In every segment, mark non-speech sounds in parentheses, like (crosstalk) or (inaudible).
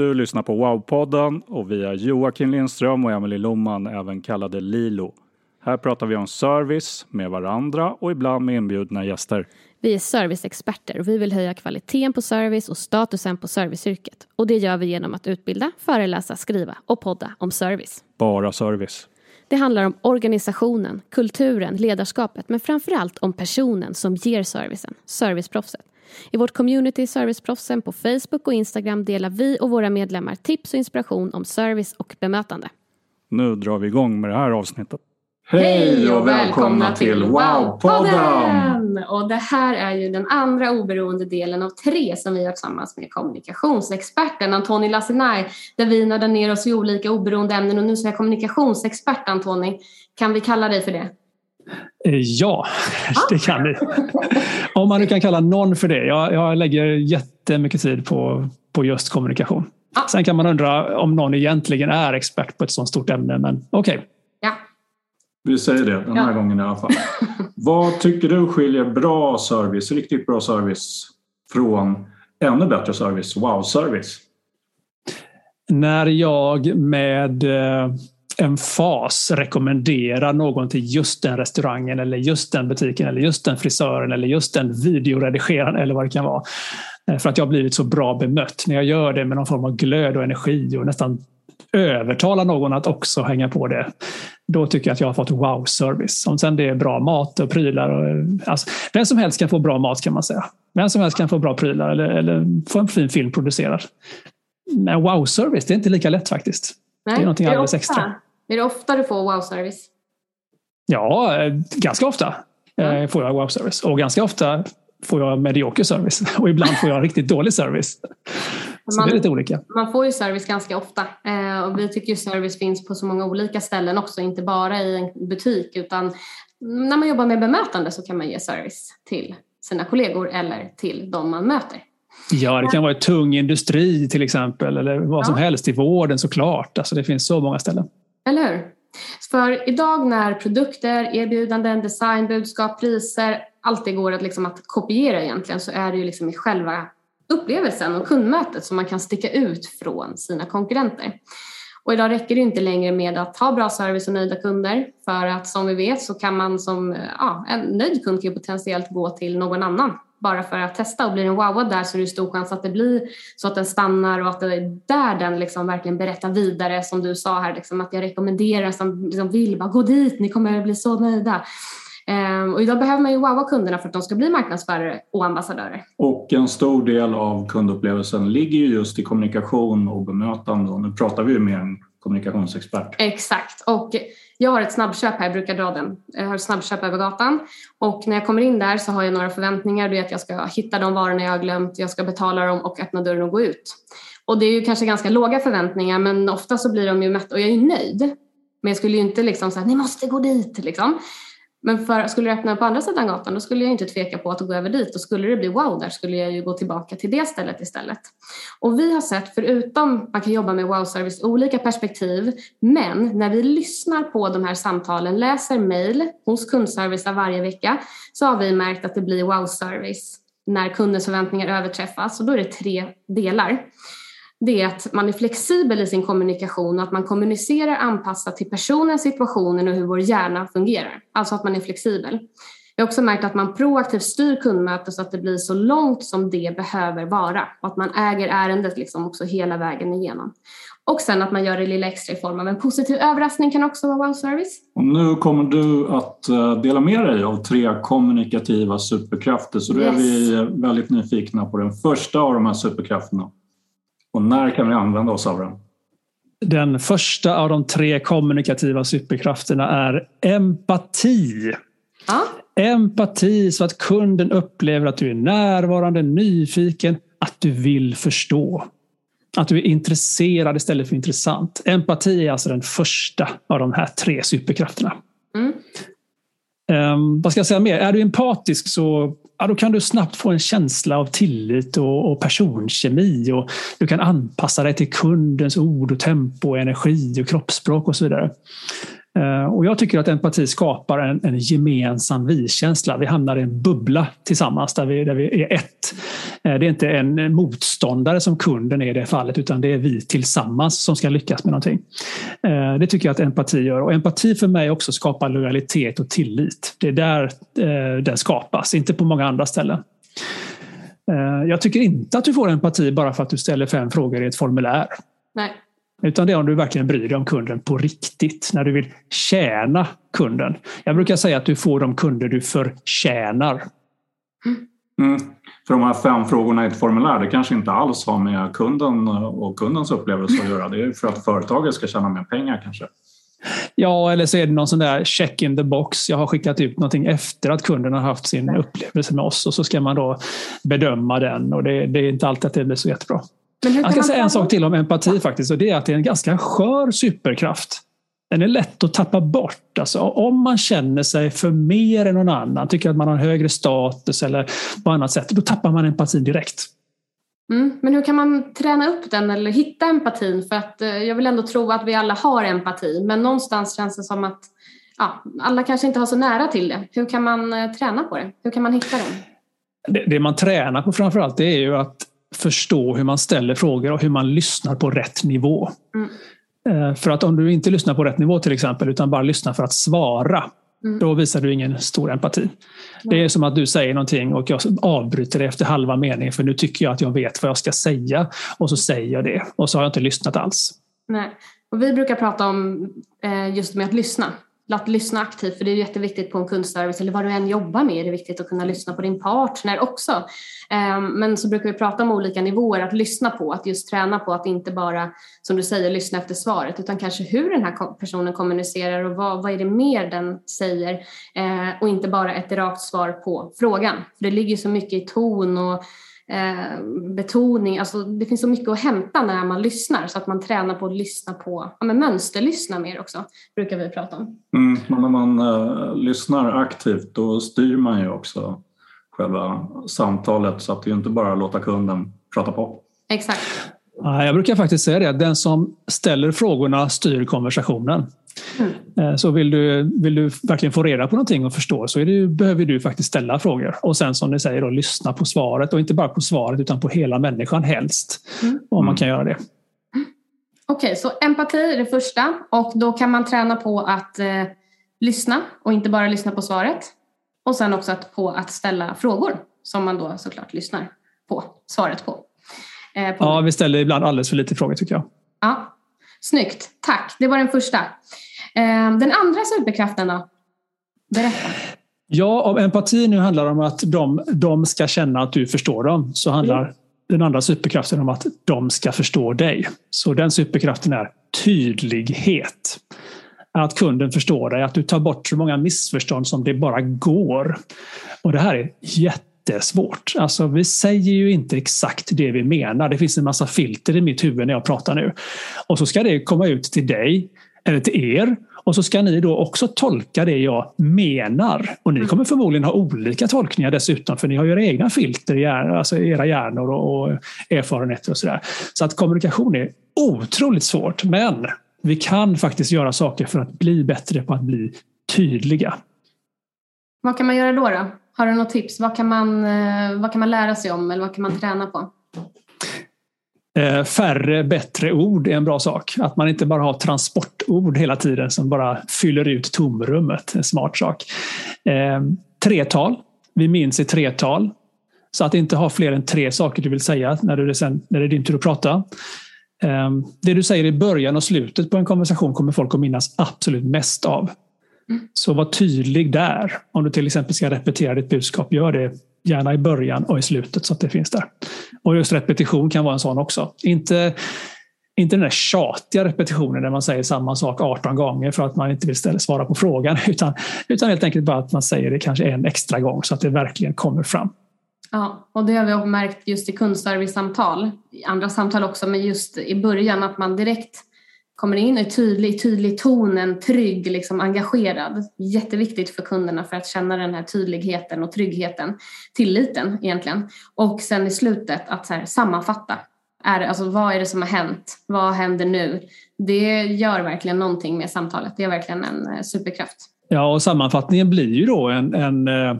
Du lyssnar på Wow-podden och vi är Joakim Lindström och Emelie Lomman, även kallade Lilo. Här pratar vi om service med varandra och ibland med inbjudna gäster. Vi är serviceexperter och vi vill höja kvaliteten på service och statusen på serviceyrket. Och det gör vi genom att utbilda, föreläsa, skriva och podda om service. Bara service. Det handlar om organisationen, kulturen, ledarskapet men framförallt om personen som ger servicen, serviceproffset. I vårt community Serviceproffsen på Facebook och Instagram delar vi och våra medlemmar tips och inspiration om service och bemötande. Nu drar vi igång med det här avsnittet. Hej och välkomna till Wow-podden! Och det här är ju den andra oberoende delen av tre som vi gör tillsammans med kommunikationsexperten Antoni Lassinai där vi nördar ner oss i olika oberoende ämnen och nu så är jag kommunikationsexpert Antoni. Kan vi kalla dig för det? Eh, Ja, det kan du. Om man nu kan kalla någon för det. Jag, jag lägger jättemycket tid på, på just kommunikation. Ja. Sen kan man undra om någon egentligen är expert på ett sådant stort ämne, men okej. Ja. Vi säger det den här Ja. gången i alla fall. (laughs) Vad tycker du skiljer bra service, riktigt bra service från ännu bättre service, wow-service? När jag med eh, en fas rekommenderar någon till just den restaurangen eller just den butiken eller just den frisören eller just den videoredigeraren eller vad det kan vara. Eh, För att jag har blivit så bra bemött. När jag gör det med någon form av glöd och energi och nästan övertalar någon att också hänga på det. Då tycker jag att jag har fått wow-service. Om sen det är bra mat och prylar. Och, eh, alltså, vem som helst kan få bra mat kan man säga. Vem som helst kan få bra prylar eller, eller få en fin film producerad. Men wow-service, det är inte lika lätt faktiskt. Nej, Det är någonting alldeles extra. Är det ofta du får wow-service? Ja, eh, ganska ofta eh, Ja. får jag wow-service. Och ganska ofta får jag medioker service. (laughs) Och ibland får jag riktigt dålig service. Man- det är lite olika. Man får ju service ganska ofta eh, och vi tycker ju service finns på så många olika ställen också, inte bara i en butik utan när man jobbar med bemötande så kan man ge service till sina kollegor eller till de man möter. Ja, det kan vara i tung industri till exempel. Eller vad som Ja. helst. I vården såklart. Alltså, det finns så många ställen. Eller hur? För idag när produkter, erbjudanden, design, budskap, priser, allt det går att, liksom att kopiera egentligen så är det ju liksom i själva upplevelsen och kundmötet som man kan sticka ut från sina konkurrenter. Och idag räcker det inte längre med att ha bra service och nöjda kunder för att som vi vet så kan man som ja, en nöjd kund kan potentiellt gå till någon annan bara för att testa och blir den wowad där så är det stor chans att det blir så att den stannar och att det är där den liksom verkligen berättar vidare som du sa här liksom, att jag rekommenderar som liksom vill bara gå dit, ni kommer bli så nöjda. Ehm, och idag behöver man ju wowa kunderna för att de ska bli marknadsförare och ambassadörer. Och en stor del av kundupplevelsen ligger ju just i kommunikation och bemötande. Och nu pratar vi ju med en kommunikationsexpert. Exakt. Och jag har ett snabbköp här, jag brukar dra den. Jag har ett snabbköp över gatan. Och när jag kommer in där så har jag några förväntningar. Det är att jag ska hitta de varorna jag har glömt, jag ska betala dem och öppna dörren och gå ut. Och det är ju kanske ganska låga förväntningar men ofta så blir de ju mätta och jag är ju nöjd. Men jag skulle ju inte liksom säga ni måste gå dit liksom. Men för, skulle det öppna på andra sidan gatan då skulle jag inte tveka på att gå över dit och skulle det bli wow där skulle jag ju gå tillbaka till det stället istället. Och vi har sett, förutom man kan jobba med wow-service olika perspektiv, men när vi lyssnar på de här samtalen, läser mejl hos kundservice varje vecka, så har vi märkt att det blir wow-service när kundens förväntningar överträffas. Och då är det tre delar. Det är att man är flexibel i sin kommunikation och att man kommunicerar anpassat till personen, situationen och hur vår hjärna fungerar. Alltså att man är flexibel. Jag har också märkt att man proaktivt styr kundmötet så att det blir så långt som det behöver vara och att man äger ärendet liksom också hela vägen igenom. Och sen att man gör det lilla extra i form av en positiv överraskning kan också vara wow-service. Och nu kommer du att eh, dela med dig av tre kommunikativa superkrafter så då yes. är vi väldigt nyfikna på den första av de här superkrafterna. Och när kan vi använda oss av den? Den första av de tre kommunikativa superkrafterna är empati. Ja. Empati så att kunden upplever att du är närvarande, nyfiken, att du vill förstå. Att du är intresserad istället för intressant. Empati är alltså den första av de här tre superkrafterna. Mm. Um, vad ska jag säga mer? Är du empatisk så ja, då kan du snabbt få en känsla av tillit och, och personkemi. Och du kan anpassa dig till kundens ord och tempo, energi och kroppsspråk och så vidare. Eh, och jag tycker att empati skapar en, en gemensam vi-känsla. Vi hamnar i en bubbla tillsammans där vi, där vi är ett. Eh, det är inte en motståndare som kunden är i det fallet utan det är vi tillsammans som ska lyckas med någonting. Eh, det tycker jag att empati gör. Och empati för mig också skapar lojalitet och tillit. Det är där den skapas, inte på många andra ställen. Jag tycker inte att du får empati bara för att du ställer fem frågor i ett formulär. Nej. Utan det är om du verkligen bryr dig om kunden på riktigt. När du vill tjäna kunden. Jag brukar säga att du får de kunder du förtjänar. Mm. För de här fem frågorna i ett formulär, det kanske inte alls har med kunden och kundens upplevelse att göra. Det är för att företaget ska tjäna mer pengar kanske. Ja, eller så är det någon sån där check in the box. Jag har skickat ut någonting efter att kunden har haft sin upplevelse med oss och så ska man då bedöma den och det, det är inte alltid att det blir så jättebra. Jag ska säga en sak till om empati faktiskt och det är att det är en ganska skör superkraft. Den är lätt att tappa bort. Alltså, om man känner sig för mer än någon annan, tycker att man har högre status eller på annat sätt, då tappar man empatin direkt. Mm, men hur kan man träna upp den eller hitta empatin? För att eh, jag vill ändå tro att vi alla har empati, men någonstans känns det som att ja, alla kanske inte har så nära till det. Hur kan man eh, träna på det? Hur kan man hitta den? Det, det man tränar på framförallt det är ju att förstå hur man ställer frågor och hur man lyssnar på rätt nivå. Mm. För att om du inte lyssnar på rätt nivå till exempel utan bara lyssnar för att svara mm. då visar du ingen stor empati. Mm. Det är som att du säger någonting och jag avbryter det efter halva meningen för nu tycker jag att jag vet vad jag ska säga och så säger jag det och så har jag inte lyssnat alls. Nej. Och vi brukar prata om eh, just med att lyssna att lyssna aktivt, för det är jätteviktigt på en kundservice eller vad du än jobbar med är det viktigt att kunna lyssna på din partner också. Ehm, men så brukar vi prata om olika nivåer att lyssna på, att just träna på att inte bara, som du säger, lyssna efter svaret utan kanske hur den här personen kommunicerar och vad, vad är det mer den säger eh, och inte bara ett rakt svar på frågan. För det ligger så mycket i ton och eh, betoning. Alltså, det finns så mycket att hämta när man lyssnar så att man tränar på att lyssna på, ja, men mönsterlyssna mer också, brukar vi prata om. Mm, men när man eh, lyssnar aktivt då styr man ju också själva samtalet så att det inte bara låta kunden prata på. Exakt. Jag brukar faktiskt säga det, att den som ställer frågorna styr konversationen. Mm. Så vill du, vill du verkligen få reda på någonting och förstå så det, behöver du faktiskt ställa frågor. Och sen som ni säger, då, lyssna på svaret och inte bara på svaret utan på hela människan helst. Mm. Om man kan göra det. Okej, okay, så empati är det första och då kan man träna på att eh, lyssna och inte bara lyssna på svaret. Och sen också att, på att ställa frågor som man då såklart lyssnar på svaret på. Eh, på ja, vi ställer ibland alldeles för lite frågor tycker jag. Ja, Snyggt, tack. Det var den första. Eh, den andra superkraften då? Berätta. Ja, om empati nu handlar om att de, de ska känna att du förstår dem så handlar mm. den andra superkraften om att de ska förstå dig. Så den superkraften är tydlighet. Att kunden förstår dig, att du tar bort så många missförstånd som det bara går. Och det här är jätte jättesvårt. Alltså, vi säger ju inte exakt det vi menar. Det finns en massa filter i mitt huvud när jag pratar nu. Och så ska det komma ut till dig eller till er och så ska ni då också tolka det jag menar. Och ni kommer förmodligen ha olika tolkningar dessutom för ni har era egna filter i hjärn, alltså era hjärnor och, och erfarenheter och sådär. Så att kommunikation är otroligt svårt men vi kan faktiskt göra saker för att bli bättre på att bli tydliga. Vad kan man göra då? då? Har du något tips? Vad kan, man, eh, vad kan man lära sig om eller vad kan man träna på? Eh, färre bättre ord är en bra sak. Att man inte bara har transportord hela tiden som bara fyller ut tomrummet. En smart sak. Eh, tretal. Vi minns i tretal. Så att inte ha fler än tre saker du vill säga när, du sen, när det är din tur att prata. Det du säger i början och slutet på en konversation kommer folk att minnas absolut mest av. Så var tydlig där. Om du till exempel ska repetera ditt budskap, gör det gärna i början och i slutet så att det finns där. Och just repetition kan vara en sån också. Inte, inte den där tjatiga repetitionen där man säger samma sak 18 gånger för att man inte vill ställa, svara på frågan. (laughs) Utan, utan helt enkelt bara att man säger det kanske en extra gång så att det verkligen kommer fram. Ja, och det har vi märkt just i kundservice-samtal, i andra samtal också, men just i början att man direkt kommer in i tydlig, tydlig tonen, trygg, liksom engagerad. Jätteviktigt för kunderna för att känna den här tydligheten och tryggheten, tilliten egentligen. Och sen i slutet att så här, sammanfatta. Är, alltså, vad är det som har hänt? Vad händer nu? Det gör verkligen någonting med samtalet. Det är verkligen en eh, superkraft. Ja, och sammanfattningen blir ju då en, en eh,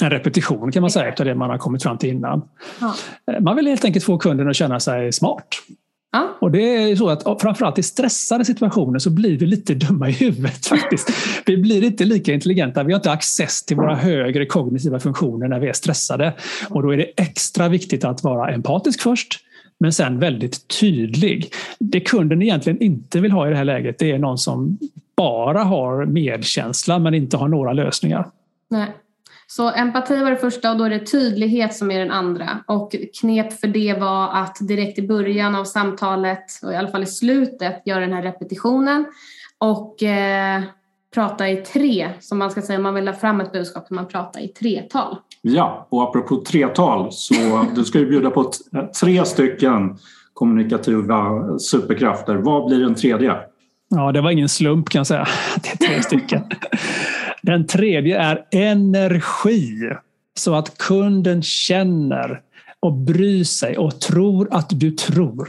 en repetition kan man säga av det man har kommit fram till innan. Ja. Eh, man vill helt enkelt få kunden att känna sig smart. Ja. Och det är så att framförallt i stressade situationer så blir vi lite dumma i huvudet (laughs) faktiskt. Vi blir inte lika intelligenta. Vi har inte access till våra högre kognitiva funktioner när vi är stressade. Och då är det extra viktigt att vara empatisk först men sen väldigt tydlig. Det kunden egentligen inte vill ha i det här läget det är någon som bara har medkänsla men inte har några lösningar. Nej. Så empati var det första och då är det tydlighet som är den andra. Och knep för det var att direkt i början av samtalet, och i alla fall i slutet, göra den här repetitionen och eh, prata i tre, som man ska säga om man vill ha fram ett budskap, kan man prata i tretal. Ja, och apropå tretal så du ska ju bjuda på tre stycken kommunikativa superkrafter. Vad blir den tredje? Ja, det var ingen slump kan jag säga. Det är tre stycken. Den tredje är energi. Så att kunden känner och bryr sig och tror att du tror.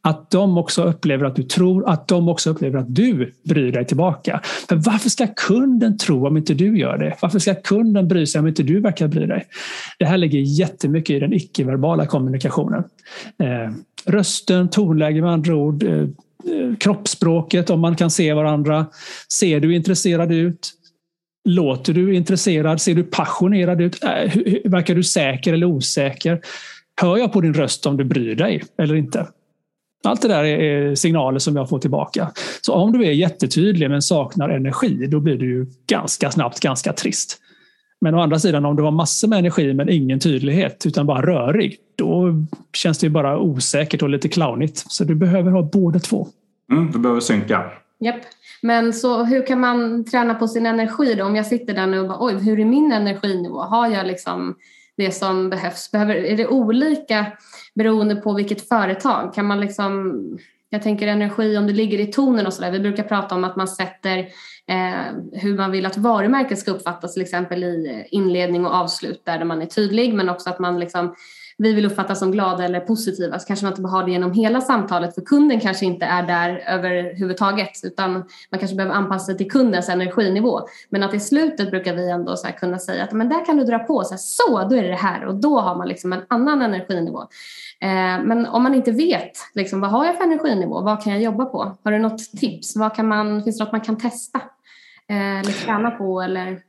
Att de också upplever att du tror, att de också upplever att du bryr dig tillbaka. För varför ska kunden tro om inte du gör det? Varför ska kunden bry sig om inte du verkar bry dig? Det här ligger jättemycket i den icke-verbala kommunikationen. Eh, rösten, tonläge med andra ord, eh, kroppsspråket, om man kan se varandra. Ser du intresserad ut? Låter du intresserad? Ser du passionerad ut? Äh, verkar du säker eller osäker? Hör jag på din röst om du bryr dig eller inte? Allt det där är signaler som jag får tillbaka. Så om du är jättetydlig men saknar energi, då blir du ju ganska snabbt ganska trist. Men å andra sidan, om du har massor med energi men ingen tydlighet utan bara rörig, då känns det bara osäkert och lite clownigt. Så du behöver ha båda två. Mm, du behöver synka. Japp. Men så hur kan man träna på sin energi då? Om jag sitter där nu och bara, oj, hur är min energinivå? Har jag liksom det som behövs? Behöver, är det olika beroende på vilket företag? Kan man liksom, jag tänker energi om det ligger i tonen och sådär. Vi brukar prata om att man sätter eh, hur man vill att varumärket ska uppfattas till exempel i inledning och avslut där man är tydlig men också att man liksom vi vill uppfattas som glada eller positiva så kanske man inte behöver ha det genom hela samtalet för kunden kanske inte är där överhuvudtaget utan man kanske behöver anpassa sig till kundens energinivå. Men att i slutet brukar vi ändå så kunna säga att men där kan du dra på så, här, så då är det det här och då har man liksom en annan energinivå. Eh, men om man inte vet liksom, vad har jag för energinivå, vad kan jag jobba på? Har du något tips? Vad kan man, finns det något man kan testa? Eh, eller träna på eller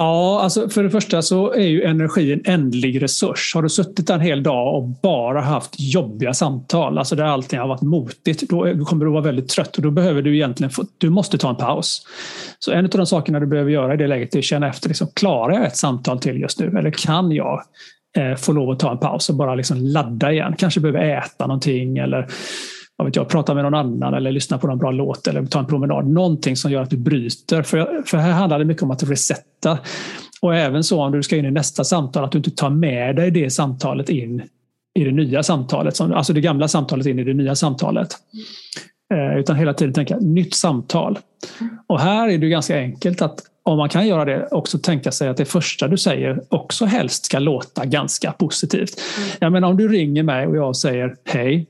Ja, alltså för det första så är ju energi en ändlig resurs. Har du suttit en hel dag och bara haft jobbiga samtal, alltså där allting har varit motigt, då kommer du vara väldigt trött och då behöver du egentligen få, du måste ta en paus. Så en av de sakerna du behöver göra i det läget är att känna efter, liksom, klarar jag ett samtal till just nu? Eller kan jag eh, få lov att ta en paus och bara liksom ladda igen? Kanske behöver äta någonting eller vad vet jag, prata med någon annan eller lyssna på någon bra låt eller ta en promenad. Någonting som gör att du bryter. För, för här handlar det mycket om att resetta. Och även så om du ska in i nästa samtal, att du inte tar med dig det samtalet in i det nya samtalet. Alltså det gamla samtalet in i det nya samtalet. Eh, utan hela tiden tänka nytt samtal. Och här är det ganska enkelt att om man kan göra det, också tänka sig att det första du säger också helst ska låta ganska positivt. Mm. Jag menar om du ringer mig och jag säger hej,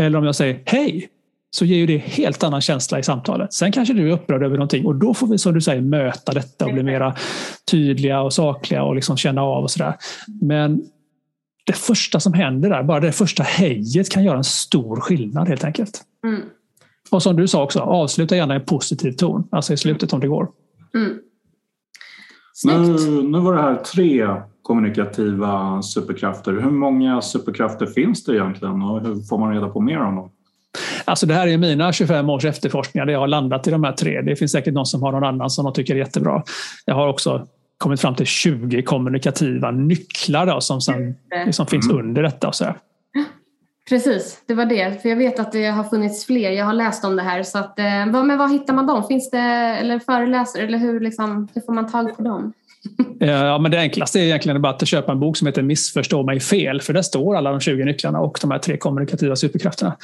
eller om jag säger hej, så ger ju det helt annan känsla i samtalet. Sen kanske du är upprörd över någonting och då får vi som du säger möta detta och bli mera tydliga och sakliga och liksom känna av och sådär. Men det första som händer där, bara det första hejet kan göra en stor skillnad helt enkelt. Mm. Och som du sa också, avsluta gärna i en positiv ton, alltså i slutet om det går. Mm. Nu, nu var det här tre kommunikativa superkrafter. Hur många superkrafter finns det egentligen och hur får man reda på mer om dem? Alltså det här är mina 25 års efterforskningar där jag har landat i de här tre. Det finns säkert någon som har någon annan som de tycker är jättebra. Jag har också kommit fram till 20 kommunikativa nycklar då, som sen, liksom finns mm. under detta. Och så här. Precis, det var det. För jag vet att det har funnits fler. Jag har läst om det här. Så att, eh, men var hittar man dem? Finns det eller föreläsare eller hur, liksom, hur får man tag på dem? (laughs) Ja, men det enklaste är egentligen bara att köpa en bok som heter Missförstå mig fel. För där står alla de 20 nycklarna och de här tre kommunikativa superkrafterna.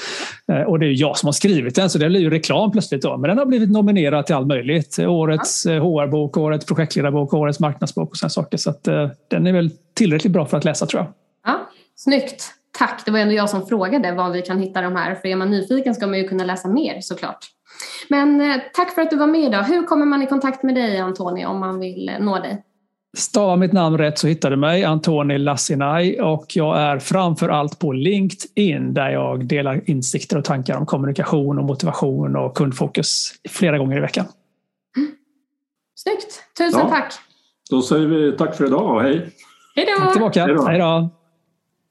Eh, och det är jag som har skrivit den, så det blir ju reklam plötsligt. Då. Men den har blivit nominerad till allt möjligt. Årets. HR-bok, eh, årets projektledarbok, årets marknadsbok och sådana saker. Så att, den är väl tillräckligt bra för att läsa tror jag. Ja, Snyggt. Tack, det var ändå jag som frågade var vi kan hitta de här. För är man nyfiken ska man ju kunna läsa mer såklart. Men eh, tack för att du var med idag. Hur kommer man i kontakt med dig Antoni om man vill eh, nå dig? Stava mitt namn rätt så hittar du mig, Antoni Lassinai och jag är framför allt på LinkedIn där jag delar insikter och tankar om kommunikation och motivation och kundfokus flera gånger i veckan. Mm. Snyggt! Tusen ja. tack! Då säger vi tack för idag och hej! Hej då! Tack tillbaka! Hej då!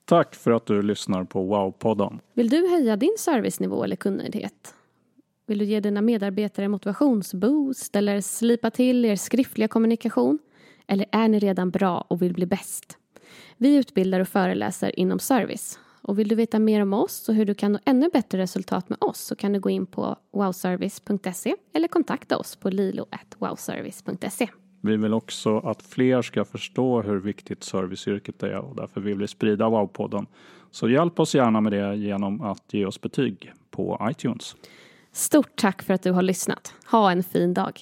Tack för att du lyssnar på Wow-podden. Vill du höja din servicenivå eller kundnöjdhet? Vill du ge dina medarbetare motivationsboost eller slipa till er skriftliga kommunikation? Eller är ni redan bra och vill bli bäst? Vi utbildar och föreläser inom service. Och vill du veta mer om oss och hur du kan nå ännu bättre resultat med oss så kan du gå in på wowservice.se eller kontakta oss på lilo.wowservice.se. Vi vill också att fler ska förstå hur viktigt serviceyrket är och därför vill vi sprida Wow-podden. Så hjälp oss gärna med det genom att ge oss betyg på iTunes. Stort tack för att du har lyssnat. Ha en fin dag.